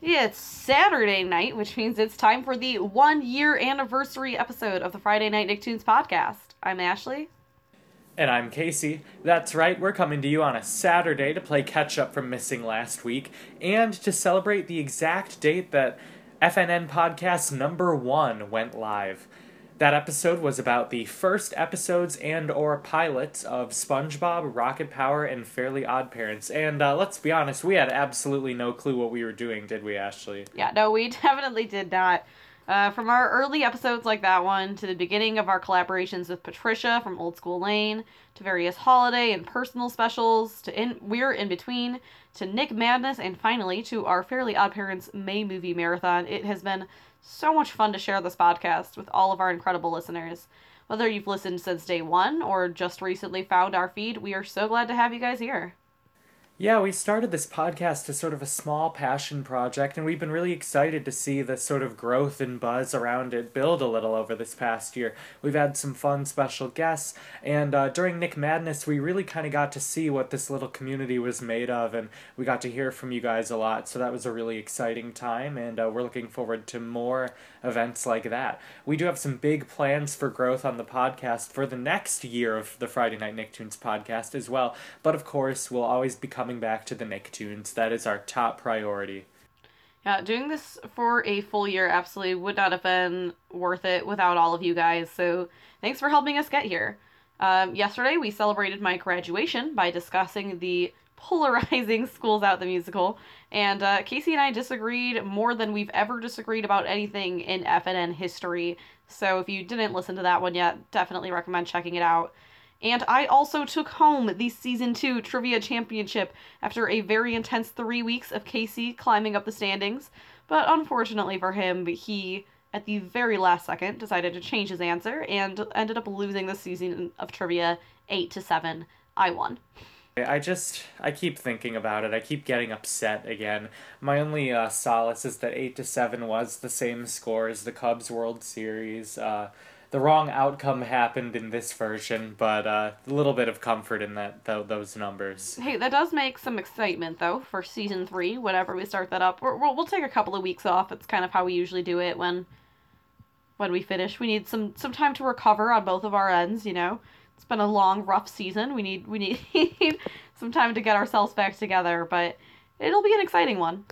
It's Saturday night, which means it's time for the one year anniversary episode of the Friday Night Nicktoons podcast. I'm Ashley. And I'm Casey. That's right, we're coming to you on a Saturday to play catch up from missing last week and to celebrate the exact date that FNN Podcast number one went live. That episode was about the first episodes and or pilots of SpongeBob, Rocket Power, and Fairly Odd Parents. And uh, let's be honest, we had absolutely no clue what we were doing, did we, Ashley? Yeah, no, we definitely did not. Uh, from our early episodes like that one to the beginning of our collaborations with Patricia from Old School Lane to various holiday and personal specials to in We're in Between to Nick Madness and finally to our Fairly Odd Parents May movie marathon, it has been so much fun to share this podcast with all of our incredible listeners. Whether you've listened since day one or just recently found our feed, we are so glad to have you guys here. Yeah, we started this podcast as sort of a small passion project, and we've been really excited to see the sort of growth and buzz around it build a little over this past year. We've had some fun special guests, and uh, during Nick Madness, we really kind of got to see what this little community was made of, and we got to hear from you guys a lot, so that was a really exciting time, and uh, we're looking forward to more events like that. We do have some big plans for growth on the podcast for the next year of the Friday Night Nicktoons podcast as well, but of course, we'll always become coming back to the Nicktoons. That is our top priority. Yeah, doing this for a full year absolutely would not have been worth it without all of you guys. So thanks for helping us get here. Um, yesterday we celebrated my graduation by discussing the polarizing Schools Out the musical, and uh, Casey and I disagreed more than we've ever disagreed about anything in FNN history. So if you didn't listen to that one yet, definitely recommend checking it out. And I also took home the season two trivia championship after a very intense three weeks of Casey climbing up the standings. But unfortunately for him, he, at the very last second, decided to change his answer and ended up losing the season of trivia 8 to 7. I won. I just I keep thinking about it. I keep getting upset again. My only uh, solace is that eight to seven was the same score as the Cubs World Series. Uh, the wrong outcome happened in this version, but uh, a little bit of comfort in that th- those numbers. Hey, that does make some excitement though for season three. Whenever we start that up, we will we'll take a couple of weeks off. It's kind of how we usually do it when when we finish. We need some some time to recover on both of our ends. You know, it's been a long, rough season. We need we need some time to get ourselves back together, but it'll be an exciting one.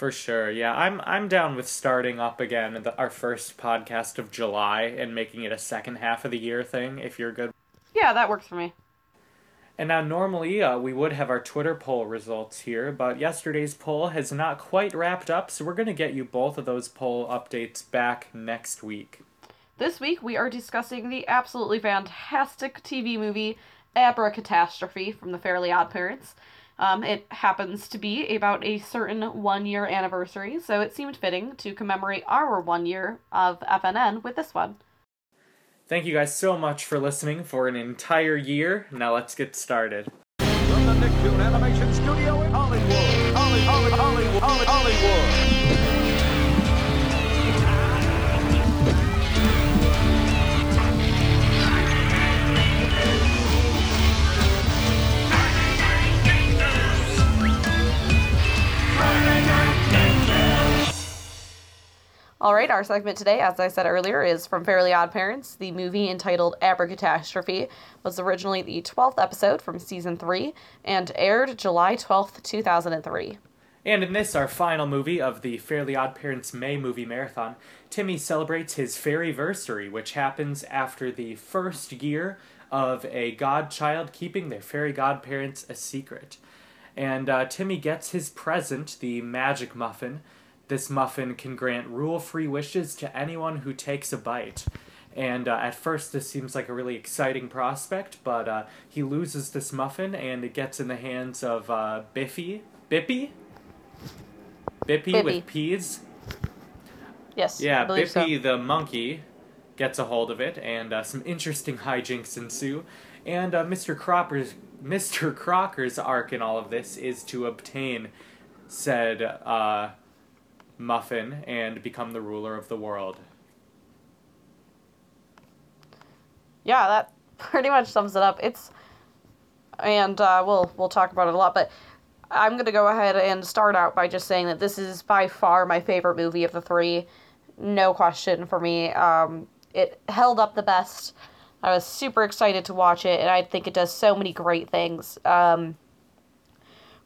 For sure, yeah. I'm I'm down with starting up again the, our first podcast of July and making it a second half of the year thing. If you're good. Yeah, that works for me. And now, normally, uh, we would have our Twitter poll results here, but yesterday's poll has not quite wrapped up, so we're going to get you both of those poll updates back next week. This week, we are discussing the absolutely fantastic TV movie Abracatastrophe from the Fairly Odd Parents. Um, it happens to be about a certain one year anniversary, so it seemed fitting to commemorate our one year of FNN with this one. Thank you guys so much for listening for an entire year. Now let's get started. From the Nicktoon Animation Studio All right, our segment today, as I said earlier, is from Fairly Odd Parents. The movie entitled Abracatastrophe was originally the 12th episode from season 3 and aired July 12th, 2003. And in this, our final movie of the Fairly Odd Parents May movie marathon, Timmy celebrates his fairyversary, which happens after the first year of a godchild keeping their fairy godparents a secret. And uh, Timmy gets his present, the magic muffin, this muffin can grant rule free wishes to anyone who takes a bite. And uh, at first, this seems like a really exciting prospect, but uh, he loses this muffin and it gets in the hands of uh, Biffy. Bippy? Bippy, Bippy. with peas? Yes. Yeah, Bippy so. the monkey gets a hold of it, and uh, some interesting hijinks ensue. And uh, Mr. Cropper's Mr. Crocker's arc in all of this is to obtain said uh, muffin and become the ruler of the world. Yeah, that pretty much sums it up. It's and uh, we'll we'll talk about it a lot, but I'm to go ahead and start out by just saying that this is by far my favorite movie of the three. No question for me. Um, it held up the best. I was super excited to watch it, and I think it does so many great things. Um,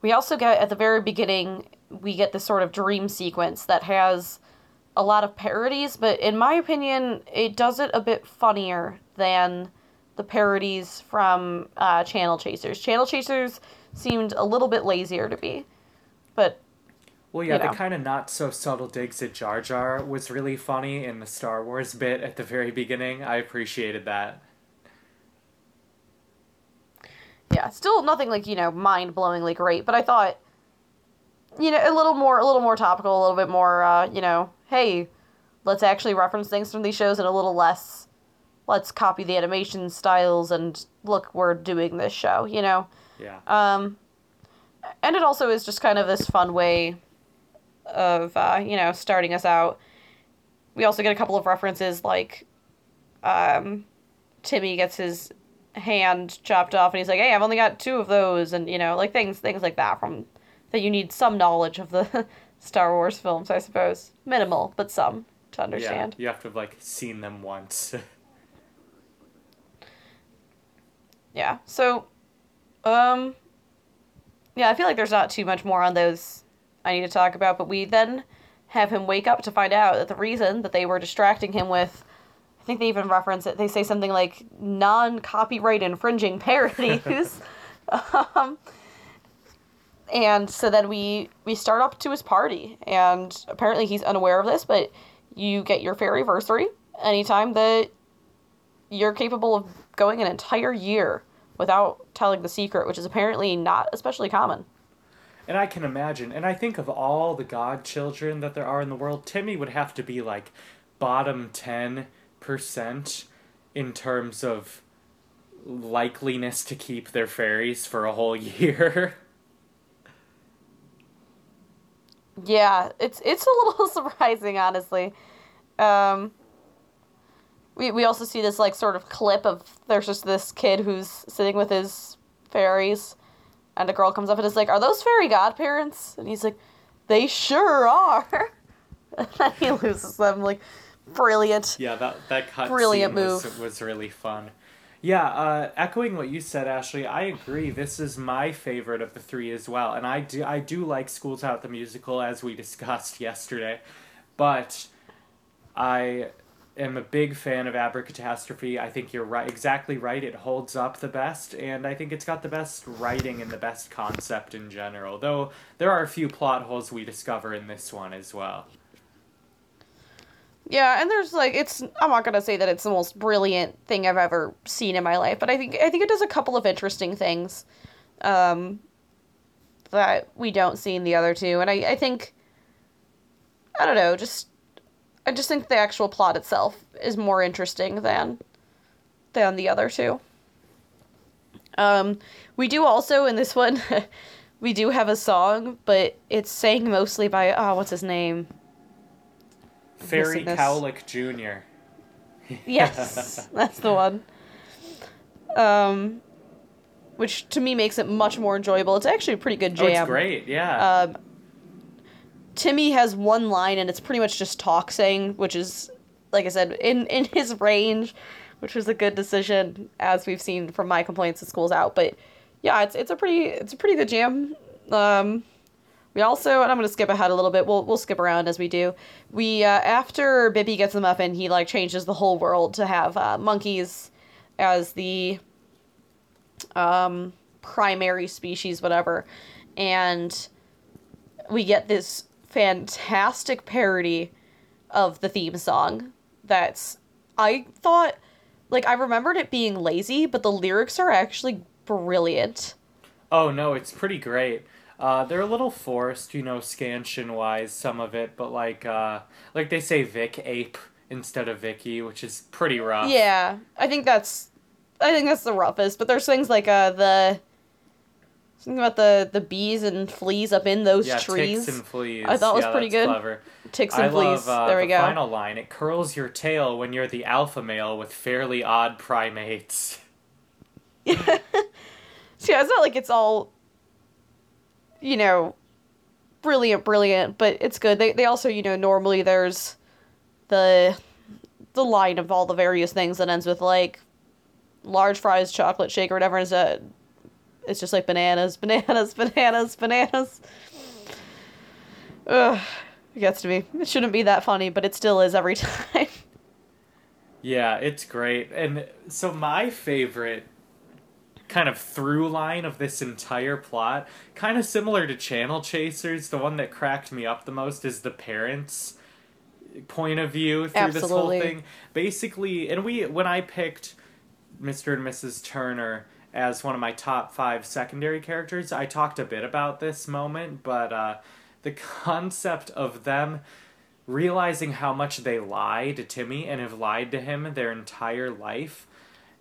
we also get at the very beginning, we get this sort of dream sequence that has a lot of parodies, but in my opinion, it does it a bit funnier than the parodies from uh, Channel Chasers. Channel Chasers seemed a little bit lazier to be, but Well, yeah, you know. the kind of not so subtle digs at Jar Jar was really funny in the Star Wars bit at the very beginning. I appreciated that. yeah, still nothing like you know mind blowingly great. But I thought, you know, a little more, a little more topical, a little bit more, uh, you know, hey, let's actually reference things from these shows, and a little less, let's copy the animation styles and look, we're doing this show, you know. Yeah. Um, and it also is just kind of this fun way of, uh, you know, starting us out. We also get a couple of references like um, Timmy gets his hand chopped off and he's like, hey, I've only got two of those. And, you know, like things, things like that from that you need some knowledge of the Star Wars films, I suppose. Minimal, but some to understand. Yeah, you have to have like seen them once. Yeah. So, um, yeah, I feel like there's not too much more on those I need to talk about, but we then have him wake up to find out that the reason that they were distracting him with, I think they even reference it, they say something like non copyright infringing parodies. um, and so then we we start up to his party, and apparently he's unaware of this, but you get your fairyversary anytime that you're capable of going an entire year without telling the secret, which is apparently not especially common. and I can imagine, and I think of all the godchildren that there are in the world, Timmy would have to be like bottom 10% in terms of likeliness to keep their fairies for a whole year. Yeah, it's it's a little surprising, honestly. Um, we we also see this like sort of clip of there's just this kid who's sitting with his fairies, and a girl comes up and is like, "Are those fairy godparents?" And he's like, "They sure are." and then he loses them. Like, brilliant. Yeah, that that cut Brilliant scene was, move. was really fun. Yeah, uh, echoing what you said, Ashley, I agree. This is my favorite of the three as well, and I do I do like Schools Out the musical as we discussed yesterday, but I am a big fan of Abracatastrophe. I think you're right, exactly right. It holds up the best, and I think it's got the best writing and the best concept in general. Though there are a few plot holes we discover in this one as well. Yeah, and there's like it's I'm not gonna say that it's the most brilliant thing I've ever seen in my life, but I think I think it does a couple of interesting things um that we don't see in the other two. And I, I think I don't know, just I just think the actual plot itself is more interesting than than the other two. Um we do also in this one we do have a song, but it's sang mostly by oh what's his name? Fairy Cowlick Jr. Yes, that's the one. Um, which to me makes it much more enjoyable. It's actually a pretty good Oh, jam. it's great, yeah. Um, Timmy has one line, and it's pretty much just talk saying, which is, like I said, in in his range, which was a good decision, as we've seen from my complaints at schools out. But yeah, it's it's a pretty it's a pretty good jam. Um, we also, and I'm gonna skip ahead a little bit. We'll we'll skip around as we do. We uh, after Bippy gets the muffin, he like changes the whole world to have uh, monkeys as the um, primary species, whatever, and we get this fantastic parody of the theme song. That's I thought like I remembered it being lazy, but the lyrics are actually brilliant. Oh no, it's pretty great. Uh, they're a little forced, you know, scansion wise, some of it, but like, uh, like they say Vic Ape instead of Vicky, which is pretty rough. Yeah, I think that's I think that's the roughest. But there's things like uh the something about the the bees and fleas up in those Yeah, trees. ticks and fleas. I thought it was pretty good. Clever. Ticks I and fleas. love uh, there we the go. final line. It curls your tail when you're the alpha male with fairly odd primates. Yeah. See, it's not like it's all you know, brilliant, brilliant, but it's good. They they also, you know, normally there's the the line of all the various things that ends with like large fries, chocolate shake, or whatever. Is a uh, it's just like bananas, bananas, bananas, bananas. Ugh, it gets to me. It shouldn't be that funny, but it still is every time. Yeah, it's great. And so my favorite kind of through line of this entire plot, kind of similar to Channel Chasers, the one that cracked me up the most is the parents point of view through Absolutely. this whole thing. Basically, and we when I picked Mr. and Mrs. Turner as one of my top 5 secondary characters, I talked a bit about this moment, but uh the concept of them realizing how much they lie to Timmy and have lied to him their entire life,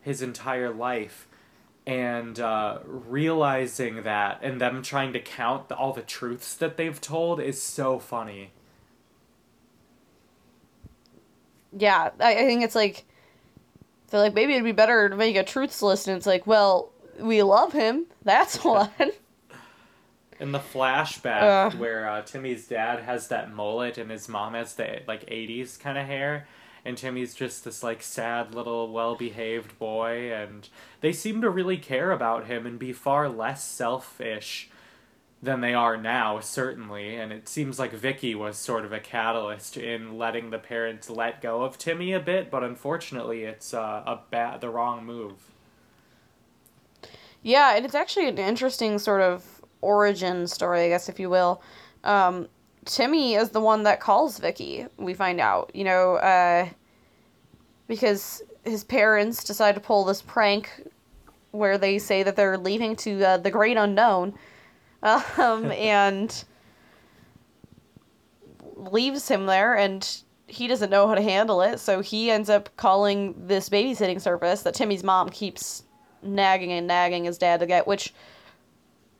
his entire life, and uh, realizing that and them trying to count the, all the truths that they've told is so funny. yeah, I, I think it's like they're like maybe it'd be better to make a truths list, and it's like, well, we love him. That's one. In the flashback Ugh. where uh, Timmy's dad has that mullet and his mom has the like '80s kind of hair, and Timmy's just this like sad little well-behaved boy, and they seem to really care about him and be far less selfish than they are now, certainly. And it seems like Vicky was sort of a catalyst in letting the parents let go of Timmy a bit, but unfortunately, it's uh, a bad, the wrong move. Yeah, and it's actually an interesting sort of origin story, I guess, if you will. Um, Timmy is the one that calls Vicky, we find out, you know, uh, because his parents decide to pull this prank where they say that they're leaving to uh, the great unknown um, and leaves him there, and he doesn't know how to handle it, so he ends up calling this babysitting service that Timmy's mom keeps nagging and nagging his dad to get, which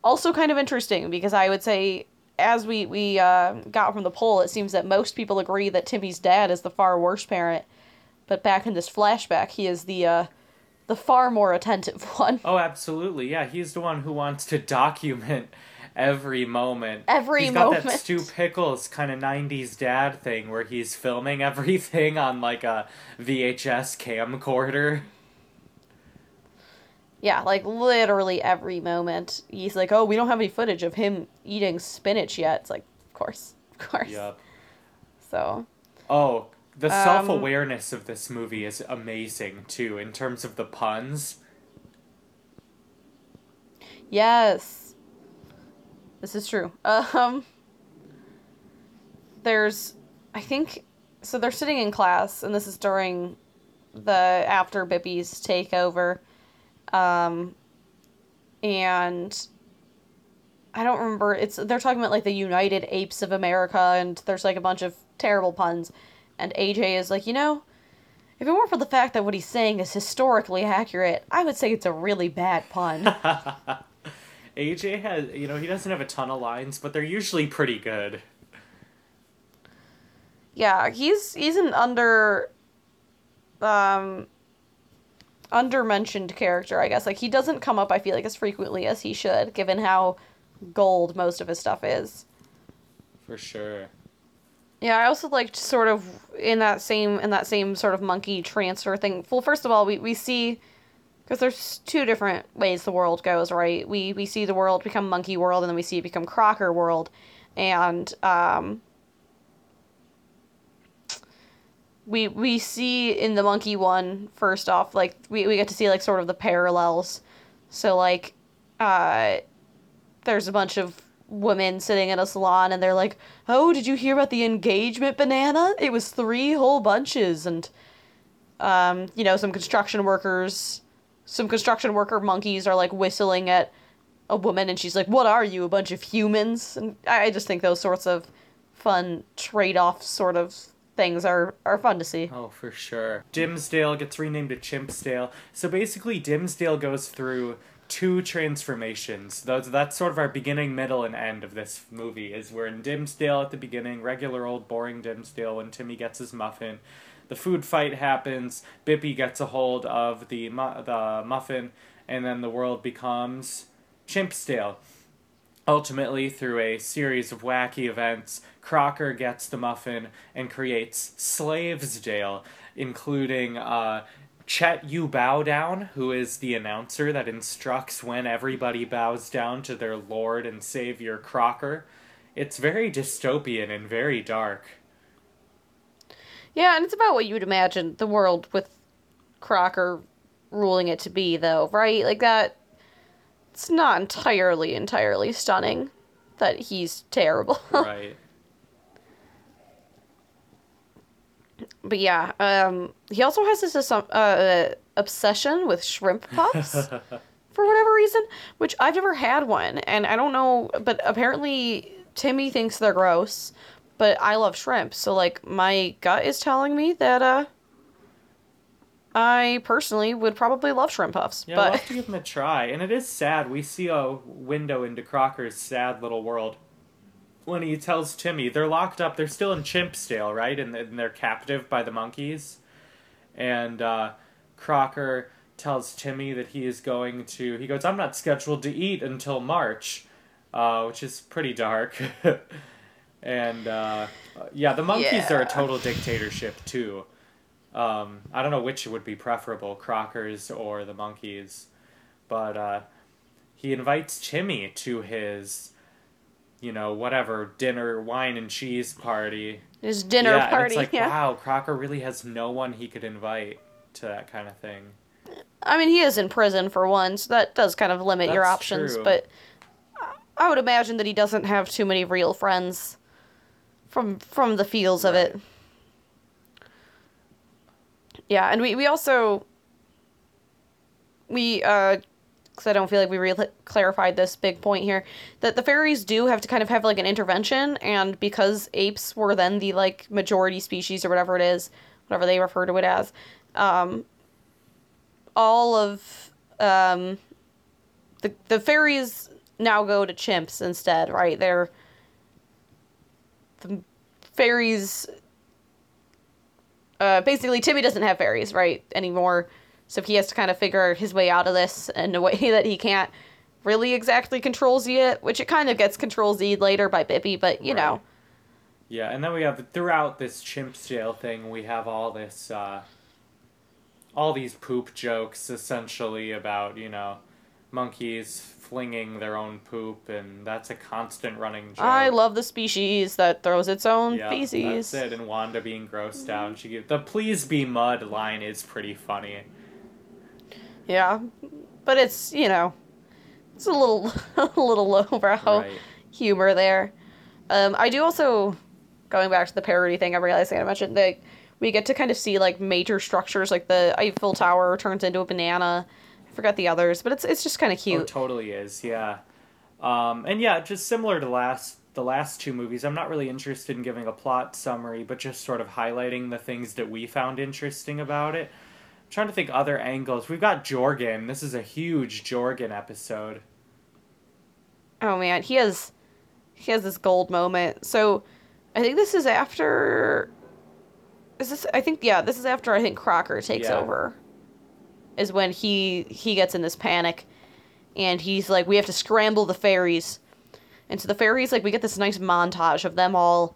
also kind of interesting because I would say as we we uh, got from the poll, it seems that most people agree that Timmy's dad is the far worse parent, but back in this flashback, he is the uh, the far more attentive one. Oh, absolutely. Yeah, he's the one who wants to document every moment. Every moment. he's got that Stu Pickles kind of 90s dad thing where he's filming everything on like a VHS camcorder. Yeah, like literally every moment. He's like, "Oh, we don't have any footage of him eating spinach yet." It's like, of course, of course. Yep. So Oh, the Um, self awareness of this movie is amazing too, in terms of the puns. Yes. This is true. Um there's I think so they're sitting in class and this is during the after Bippy's takeover. Um and I don't remember it's they're talking about like the United Apes of America and there's like a bunch of terrible puns and AJ is like, "You know, if it weren't for the fact that what he's saying is historically accurate, I would say it's a really bad pun." AJ has, you know, he doesn't have a ton of lines, but they're usually pretty good. Yeah, he's he's an under um undermentioned character, I guess. Like he doesn't come up I feel like as frequently as he should, given how gold most of his stuff is. For sure. Yeah, I also liked sort of in that same in that same sort of monkey transfer thing. Well, first of all, we, we see because there's two different ways the world goes, right? We we see the world become monkey world, and then we see it become Crocker world, and um, we we see in the monkey one first off, like we we get to see like sort of the parallels. So like, uh, there's a bunch of women sitting in a salon and they're like, "Oh, did you hear about the engagement banana? It was three whole bunches." And um, you know, some construction workers, some construction worker monkeys are like whistling at a woman and she's like, "What are you, a bunch of humans?" And I just think those sorts of fun trade-off sort of things are are fun to see. Oh, for sure. Dimsdale gets renamed to Chimpsdale. So basically, Dimsdale goes through two transformations. Those that's sort of our beginning, middle, and end of this movie. Is we're in Dimsdale at the beginning, regular old boring Dimsdale when Timmy gets his muffin. The food fight happens. Bippy gets a hold of the mu- the muffin, and then the world becomes Chimpsdale. Ultimately, through a series of wacky events, Crocker gets the muffin and creates Slavesdale, including uh, Chet You Bow Down, who is the announcer that instructs when everybody bows down to their Lord and Savior Crocker. It's very dystopian and very dark. Yeah, and it's about what you would imagine the world with Crocker ruling it to be, though, right? Like that. It's not entirely, entirely stunning that he's terrible. right. But yeah, um, he also has this uh, uh, obsession with shrimp puffs for whatever reason, which I've never had one, and I don't know. But apparently, Timmy thinks they're gross, but I love shrimp, so like my gut is telling me that uh, I personally would probably love shrimp puffs. Yeah, but I'll have to give them a try. And it is sad. We see a window into Crocker's sad little world when he tells Timmy they're locked up. They're still in Chimpsdale, right? And, and they're captive by the monkeys. And uh, Crocker tells Timmy that he is going to. He goes, "I'm not scheduled to eat until March," uh, which is pretty dark. and uh, yeah, the monkeys are a total dictatorship too. Um, I don't know which would be preferable, Crockers or the monkeys, but uh, he invites Timmy to his, you know, whatever dinner, wine and cheese party. his dinner yeah, and it's like, yeah. wow, Crocker really has no one he could invite to that kind of thing. I mean, he is in prison for one, so that does kind of limit your That's options. true. But I would imagine that he doesn't have too many real friends from from the feels of it. Yeah, and we we also we uh because I don't feel like we really clarified this big point here that the fairies do have to kind of have like an intervention, and because apes were then the like majority species or whatever it is, whatever they refer to it as, um, all of um, the the fairies now go to chimps instead, right? They're the fairies. Uh, basically, Timmy doesn't have fairies right anymore, so he has to kind of figure his way out of this in a way that he can't really exactly control Z it, which it kind of gets control Z later by Bippy, but you know, Yeah, and then we have throughout this Chimpsdale thing, we have all this, uh, all these poop jokes essentially about you know, monkeys flinging their own poop, and that's a constant running joke. I love the species that throws its own yeah, feces. That's it. And Wanda being grossed out, she the "Please be mud" line is pretty funny. Yeah, but it's you know, it's a little a little lowbrow Right. humor there. Um, I do also, going back to the parody thing, I realized I mentioned that we get to kind of see like major structures, like the Eiffel Tower turns into a banana. Forgot the others, but it's it's just kind of Oh, cute. totally is. Yeah. Um, and yeah, just similar to last the last two movies, I'm not really interested in giving a plot summary, but just sort of highlighting the things that we found interesting about it. I'm trying to think other angles. We've got Jorgen. This is a huge Jorgen episode. Oh man, he has he has this gold moment. So I think this is after is this I think yeah, this is after I think Crocker takes Yeah. over. Is when he he gets in this panic and he's like we have to scramble the fairies. And so the fairies like we get this nice montage of them all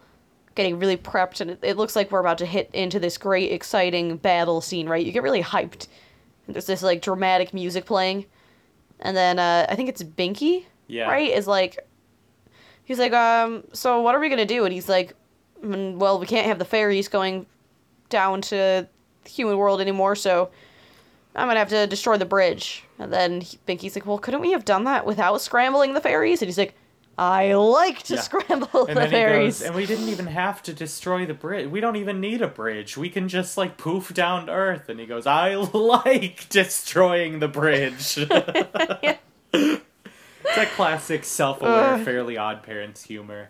getting really prepped and it, it looks like we're about to hit into this great exciting battle scene, right? You get really hyped. And there's this like dramatic music playing. And then uh I think it's Binky Yeah. right is like he's like um so what are we gonna do and he's like "Mm, well we can't have the fairies going down to the human world anymore so i'm gonna have to destroy the bridge and then binky's like well couldn't we have done that without scrambling the fairies and he's like i like to Yeah. scramble And the fairies goes, and we didn't even have to destroy the bridge. We don't even need a bridge. We can just like poof down to Earth. And he goes, I like destroying the bridge. It's that classic self-aware, Ugh. Fairly Odd Parents humor.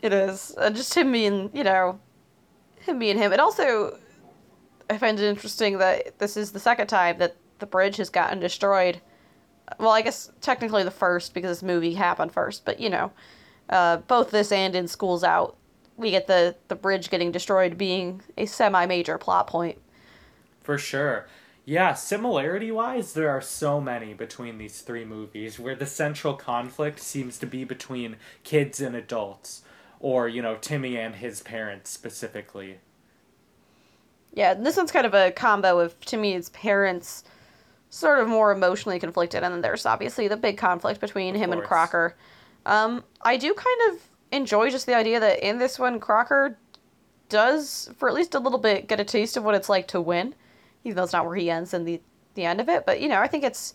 It is. Uh, just him being, you know, him being him. It also, I find it interesting that this is the second time that the bridge has gotten destroyed. Well, I guess technically the first because this movie happened first, but you know, uh, both this and in Schools Out, we get the the bridge getting destroyed being a semi-major plot point. For sure. Yeah, similarity wise, there are so many between these three movies where the central conflict seems to be between kids and adults, or, you know, Timmy and his parents specifically. Yeah, this one's kind of a combo of Timmy's parents sort of more emotionally conflicted, and then there's obviously the big conflict between him and. Crocker. Um, I do kind of enjoy just the idea that in this one, Crocker does, for at least a little bit, get a taste of what it's like to win, even though it's not where he ends in the the end of it. But you know, I think it's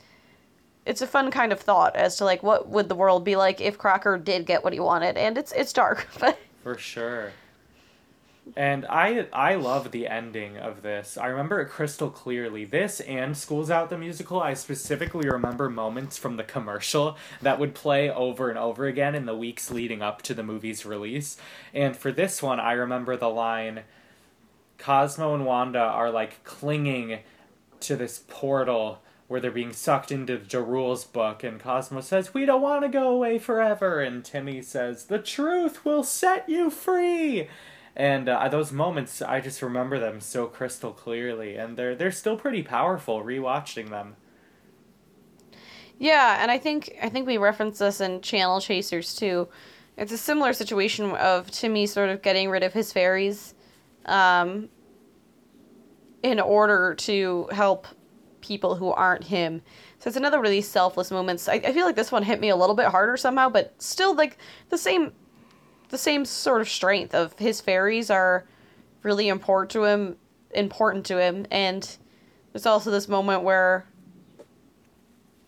it's a fun kind of thought as to like what would the world be like if Crocker did get what he wanted, and it's it's dark, but For sure. And I I love the ending of this. I remember it crystal clearly. This and Schools Out the musical, I specifically remember moments from the commercial that would play over and over again in the weeks leading up to the movie's release. And for this one, I remember the line Cosmo and Wanda are like clinging to this portal where they're being sucked into Jarul's book, and Cosmo says, We don't want to go away forever. And Timmy says, The truth will set you free. And uh, those moments, I just remember them so crystal clearly, and they're they're still pretty powerful rewatching them. Yeah, and I think I think we referenced this in Channel Chasers too. It's a similar situation of Timmy sort of getting rid of his fairies, um, in order to help people who aren't him. So it's another really selfless moments. I, I feel like this one hit me a little bit harder somehow, but still like the same, the same sort of strength of his fairies are really important to him, important to him, and there's also this moment where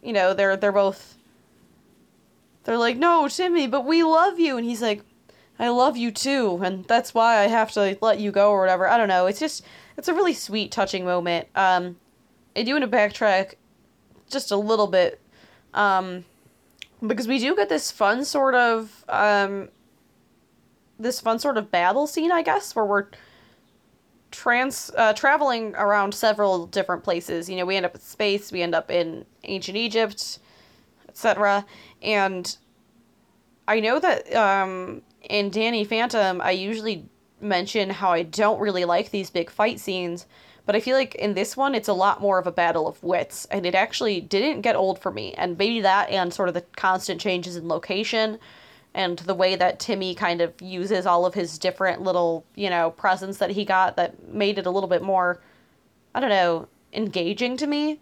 you know, they're they're both they're like, "No, Timmy, but we love you." And he's like, "I love you too, and that's why I have to let you go or whatever." I don't know. It's just it's a really sweet, touching moment. Um I do want to backtrack just a little bit um because we do get this fun sort of um this fun sort of battle scene, I guess, where we're trans uh, traveling around several different places. You know, we end up in space, we end up in ancient Egypt, etc. And I know that um, in Danny Phantom, I usually mention how I don't really like these big fight scenes, but I feel like in this one, it's a lot more of a battle of wits, and it actually didn't get old for me. And maybe that and sort of the constant changes in location and the way that Timmy kind of uses all of his different little, you know, presents that he got that made it a little bit more, I don't know, engaging to me.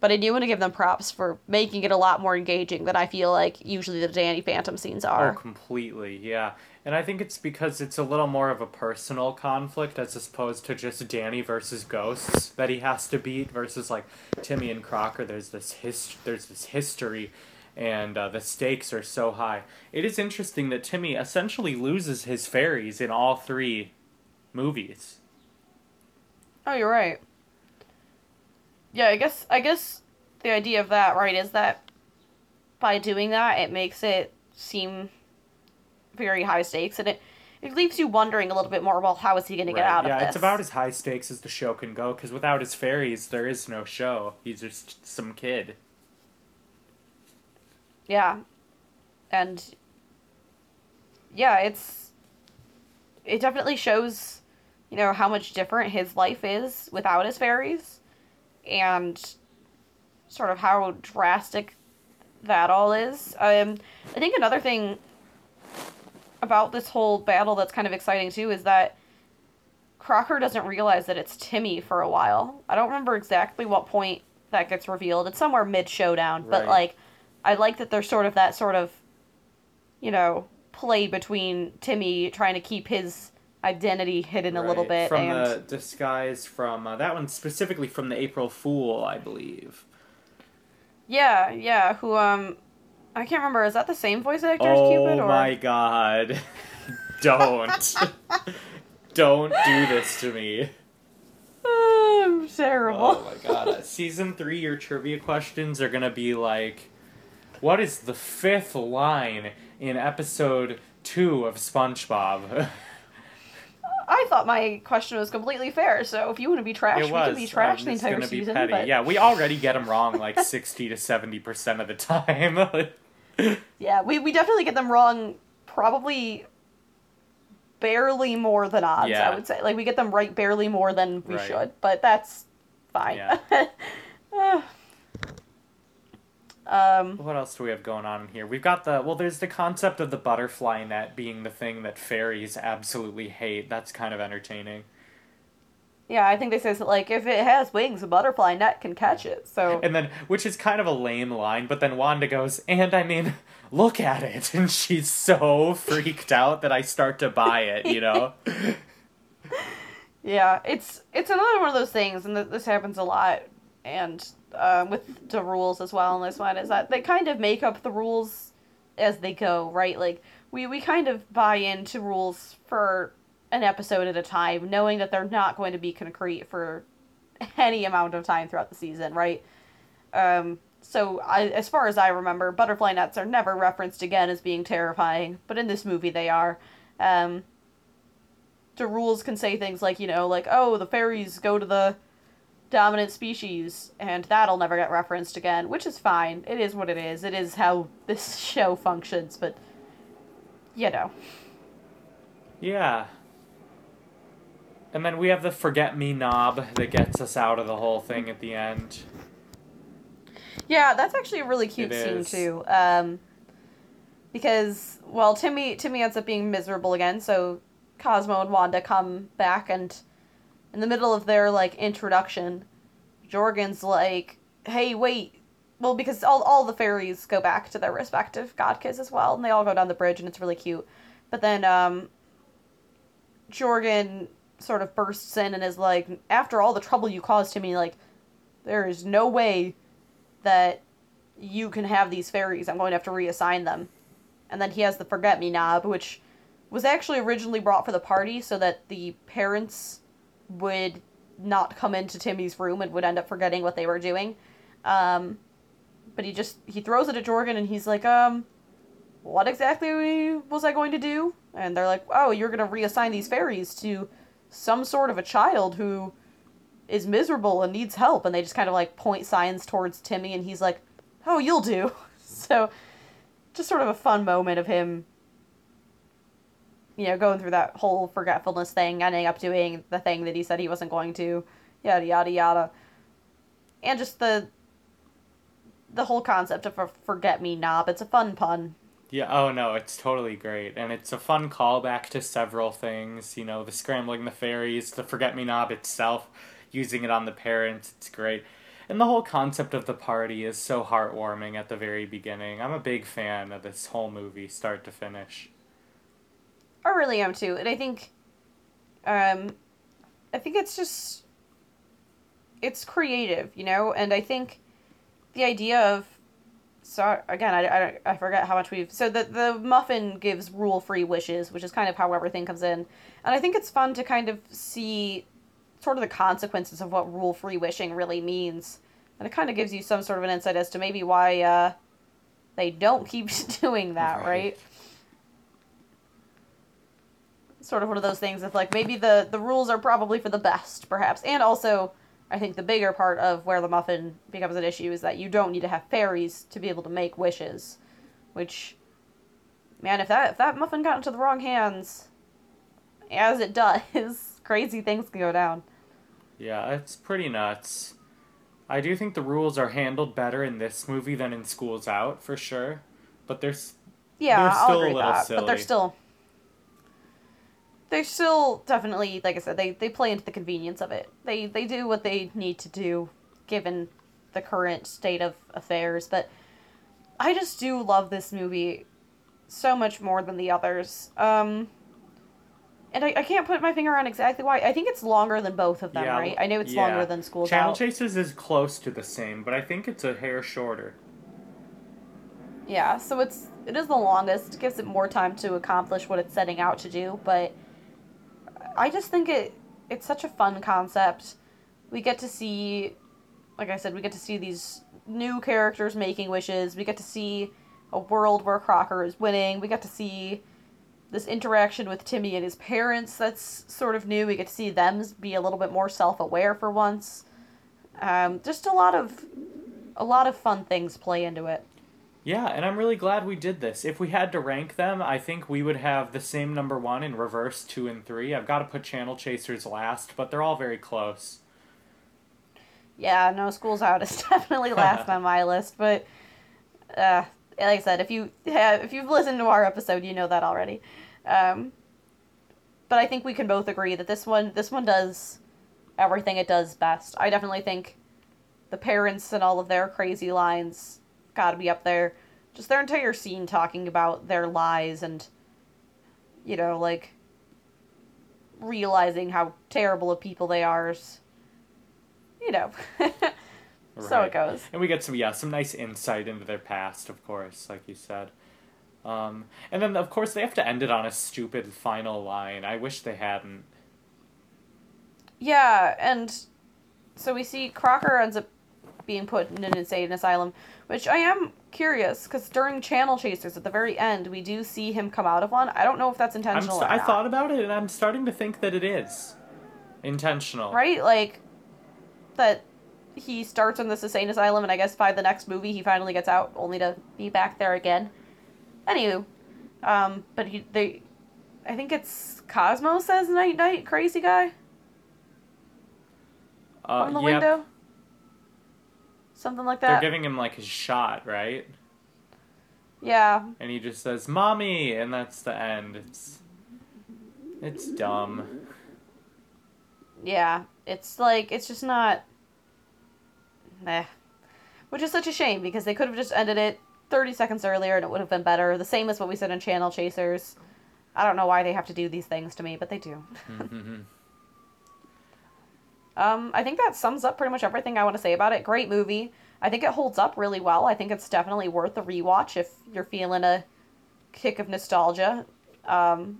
But I do want to give them props for making it a lot more engaging than I feel like usually the Danny Phantom scenes oh, are. Oh, completely, yeah. And I think it's because it's a little more of a personal conflict as opposed to just Danny versus ghosts that he has to beat versus like Timmy and Crocker. There's this his there's this history, and uh, the stakes are so high. It is interesting that Timmy essentially loses his fairies in all three movies. Oh, you're right. Yeah, I guess I guess the idea of that, right, is that by doing that, it makes it seem very high stakes, and it it leaves you wondering a little bit more. Well, how is he going to get out yeah, of this? Yeah it's about as high stakes as the show can go because without his fairies, there is no show. He's just some kid. Yeah. And yeah, it's it definitely shows, you know, how much different his life is without his fairies and sort of how drastic that all is. Um I think another thing about this whole battle that's kind of exciting too is that Crocker doesn't realize that it's Timmy for a while. I don't remember exactly what point that gets revealed. It's somewhere mid showdown, but like I like that there's sort of that sort of you know, play between Timmy trying to keep his identity hidden a little bit from and the disguise from uh, that one specifically from the April Fool, I believe. yeah, yeah, who um I can't remember, is that the same voice actor as oh Cupid or Oh my god! Don't, don't do this to me. I'm terrible. Oh my god! Season three, your trivia questions are gonna be like, what is the fifth line in episode two of SpongeBob? I thought my question was completely fair, so if you want to be trash, we can be trash um, the entire gonna be season. petty. But Yeah, we already get them wrong like sixty to seventy percent of the time. yeah, we, we definitely get them wrong probably barely more than odds, Yeah. I would say. Like we get them right barely more than we Right. should, but that's fine. Yeah. Um, What else do we have going on here? We've got the well. There's the concept of the butterfly net being the thing that fairies absolutely hate. That's kind of entertaining. yeah, I think they say like if it has wings, a butterfly net can catch it. So And then, which is kind of a lame line, but then Wanda goes, and I mean, look at it. And she's so freaked out that I start to buy it, you know? Yeah, it's it's another one of those things, and th- this happens a lot, and uh, with the rules as well. And this one is that they kind of make up the rules as they go, right? Like we we kind of buy into rules for an episode at a time, knowing that they're not going to be concrete for any amount of time throughout the season, right? Um, so I, as far as I remember, butterfly nets are never referenced again as being terrifying, but in this movie they are. Um, the rules can say things like, you know, like, oh, the fairies go to the dominant species, and that'll never get referenced again, which is fine. It is what it is. It is how this show functions, but, you know. Yeah. And then we have the forget me knob that gets us out of the whole thing at the end. Yeah, that's actually a really cute It scene is. too. Um, because well, Timmy Timmy ends up being miserable again. So Cosmo and Wanda come back, and in the middle of their like introduction, Jorgen's like, "Hey, wait." Well, because all all the fairies go back to their respective godkids as well, and they all go down the bridge, and it's really cute. But then um, Jorgen sort of bursts in and is like, "After all the trouble you caused to me, like, there is no way." that you can have these fairies. I'm going to have to reassign them. And then he has the forget me knob, which was actually originally brought for the party so that the parents would not come into Timmy's room and would end up forgetting what they were doing. Um, but he just he throws it at Jorgen and he's like, um, what exactly was I going to do? And they're like, oh, you're going to reassign these fairies to some sort of a child who is miserable and needs help and they just kind of like point signs towards Timmy and he's like, "Oh, you'll do." So just sort of a fun moment of him you know, going through that whole forgetfulness thing, ending up doing the thing that he said he wasn't going to, yada yada yada. And just the the whole concept of a forget me knob. It's a fun pun. Yeah, oh no, it's totally great. And it's a fun callback to several things. You know, the scrambling the fairies, the forget me knob itself, using it on the parents. It's great. And the whole concept of the party is so heartwarming at the very beginning. I'm a big fan of this whole movie, start to finish. I really am too, and I think, um, I think it's just, it's creative, you know, and I think the idea of, so again, I, I, I forget how much we've, so the, the muffin gives rule free wishes, which is kind of how everything comes in, and I think it's fun to kind of see sort of the consequences of what rule free wishing really means, and it kind of gives you some sort of an insight as to maybe why, uh, they don't keep doing that, Right. right? Sort of one of those things of like maybe the the rules are probably for the best perhaps and also i think the bigger part of where the muffin becomes an issue is that you don't need to have fairies to be able to make wishes which man if that if that muffin got into the wrong hands as it does crazy things can go down Yeah, it's pretty nuts. I do think the rules are handled better in this movie than in Schools Out, for sure. But there's yeah They're i'll still a agree with that but they're still they're still definitely like i said they, they play into the convenience of it they they do what they need to do given the current state of affairs but i just do love this movie so much more than the others um and I, I can't put my finger on exactly why. I think it's longer than both of them, Yeah, right? I know it's yeah. longer than School Channel Out. Chases is close to the same, but I think it's a hair shorter. Yeah, so it's it is the longest. It gives it more time to accomplish what it's setting out to do, but I just think it it's such a fun concept. We get to see like I said, we get to see these new characters making wishes. We get to see a world where Crocker is winning. We get to see this interaction with Timmy and his parents that's sort of new. We get to see them be a little bit more self-aware for once. Um, just a lot of a lot of fun things play into it. Yeah, and I'm really glad we did this. If we had to rank them, I think we would have the same number one in reverse two and three. I've got to put Channel Chasers last, but they're all very close. Yeah, no, school's out is definitely last on my list, but uh, like I said, if you have if you've listened to our episode, you know that already. Um, but I think we can both agree that this one this one does everything it does best. I definitely think the parents and all of their crazy lines got to be up there. Just their entire scene talking about their lies and you know, like realizing how terrible of people they are. is, You know. So it goes. And we get some yeah, some nice insight into their past, of course, like you said. Um, and then of course they have to end it on a stupid final line. I wish they hadn't. Yeah, and so we see Crocker ends up being put in an insane asylum, which I am curious because during Channel Chasers at the very end, we do see him come out of one. I don't know if that's intentional. st- I thought about it and I'm starting to think that it is intentional. right, like that he starts in this insane asylum, and I guess by the next movie he finally gets out, only to be back there again. Anywho, um, but he they, I think it's Cosmo says night night crazy guy. Uh, on the yep. window. Something like that. They're giving him like his shot, right? yeah. And he just says, "Mommy," and that's the end. It's it's dumb. Yeah. It's like it's just not Meh. Which is such a shame because they could have just ended it 30 seconds earlier and it would have been better. The same as what we said in Channel Chasers. I don't know why they have to do these things to me, but they do. Mm-hmm. Um, I think that sums up pretty much everything I want to say about it. Great movie. I think it holds up really well. I think it's definitely worth a rewatch if you're feeling a kick of nostalgia. Um,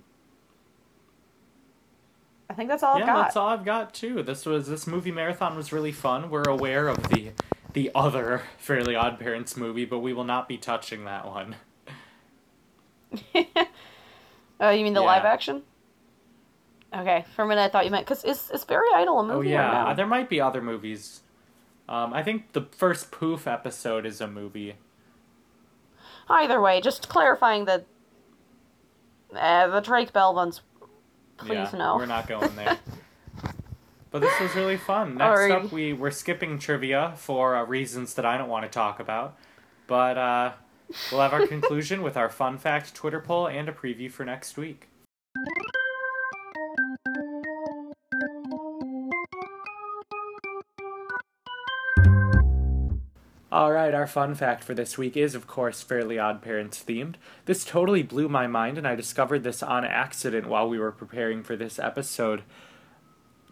I think that's all yeah, I've got. that's all I've got too. This was this movie marathon was really fun. We're aware of the the other Fairly Odd Parents movie, but we will not be touching that one. uh, you mean the Yeah. live action? Okay, for a minute I thought you meant because is is Very Idle a Oh movie? or yeah, no? there might be other movies. Um, I think the first Poof episode is a movie. Either way, just clarifying that uh, the Drake Bell ones. Please yeah, no. we're not going there. but this was really fun. Next Alrighty. up, we we're skipping trivia for uh, reasons that I don't want to talk about. But uh, we'll have our conclusion with our fun fact Twitter poll and a preview for next week. All right, our fun fact for this week is, of course, Fairly Odd Parents themed. This totally blew my mind, and I discovered this on accident while we were preparing for this episode.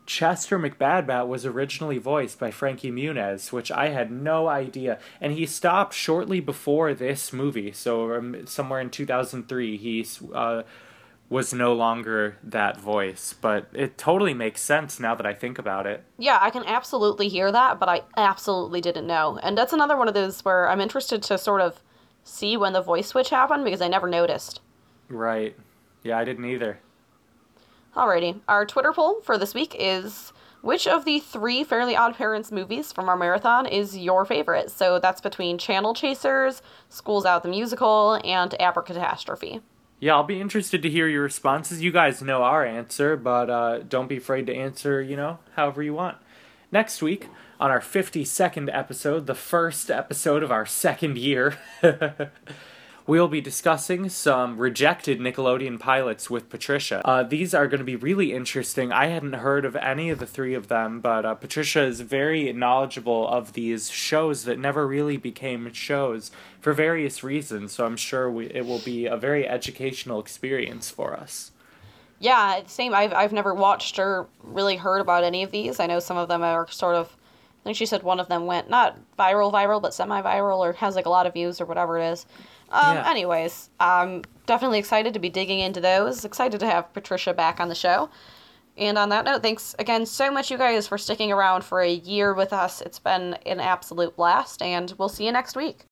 Chester McBadbat was originally voiced by Frankie Muniz, which I had no idea, and he stopped shortly before this movie. So um, somewhere in 2003, he uh, was no longer that voice. But it totally makes sense now that I think about it. Yeah, I can absolutely hear that, but I absolutely didn't know. And that's another one of those where I'm interested to sort of see when the voice switch happened because I never noticed. Right? Yeah, I didn't either. Alrighty, our Twitter poll for this week is which of the three Fairly Odd Parents movies from our marathon is your favorite? So that's between Channel Chasers, Schools Out the Musical, and Abracatastrophe. Yeah, I'll be interested to hear your responses. You guys know our answer, but uh, don't be afraid to answer, you know, however you want. Next week, on our 52nd episode, the first episode of our second year, we'll be discussing some rejected Nickelodeon pilots with Patricia. Uh, these are going to be really interesting. I hadn't heard of any of the three of them, but uh, Patricia is very knowledgeable of these shows that never really became shows for various reasons, so I'm sure we, it will be a very educational experience for us. Yeah, same. I've, I've never watched or really heard about any of these. I know some of them are sort of. I think she said one of them went not viral, viral, but semi viral or has like a lot of views or whatever it is. Um, Yeah. Anyways, I'm definitely excited to be digging into those. Excited to have Patricia back on the show. And on that note, thanks again so much, you guys, for sticking around for a year with us. It's been an absolute blast, and we'll see you next week.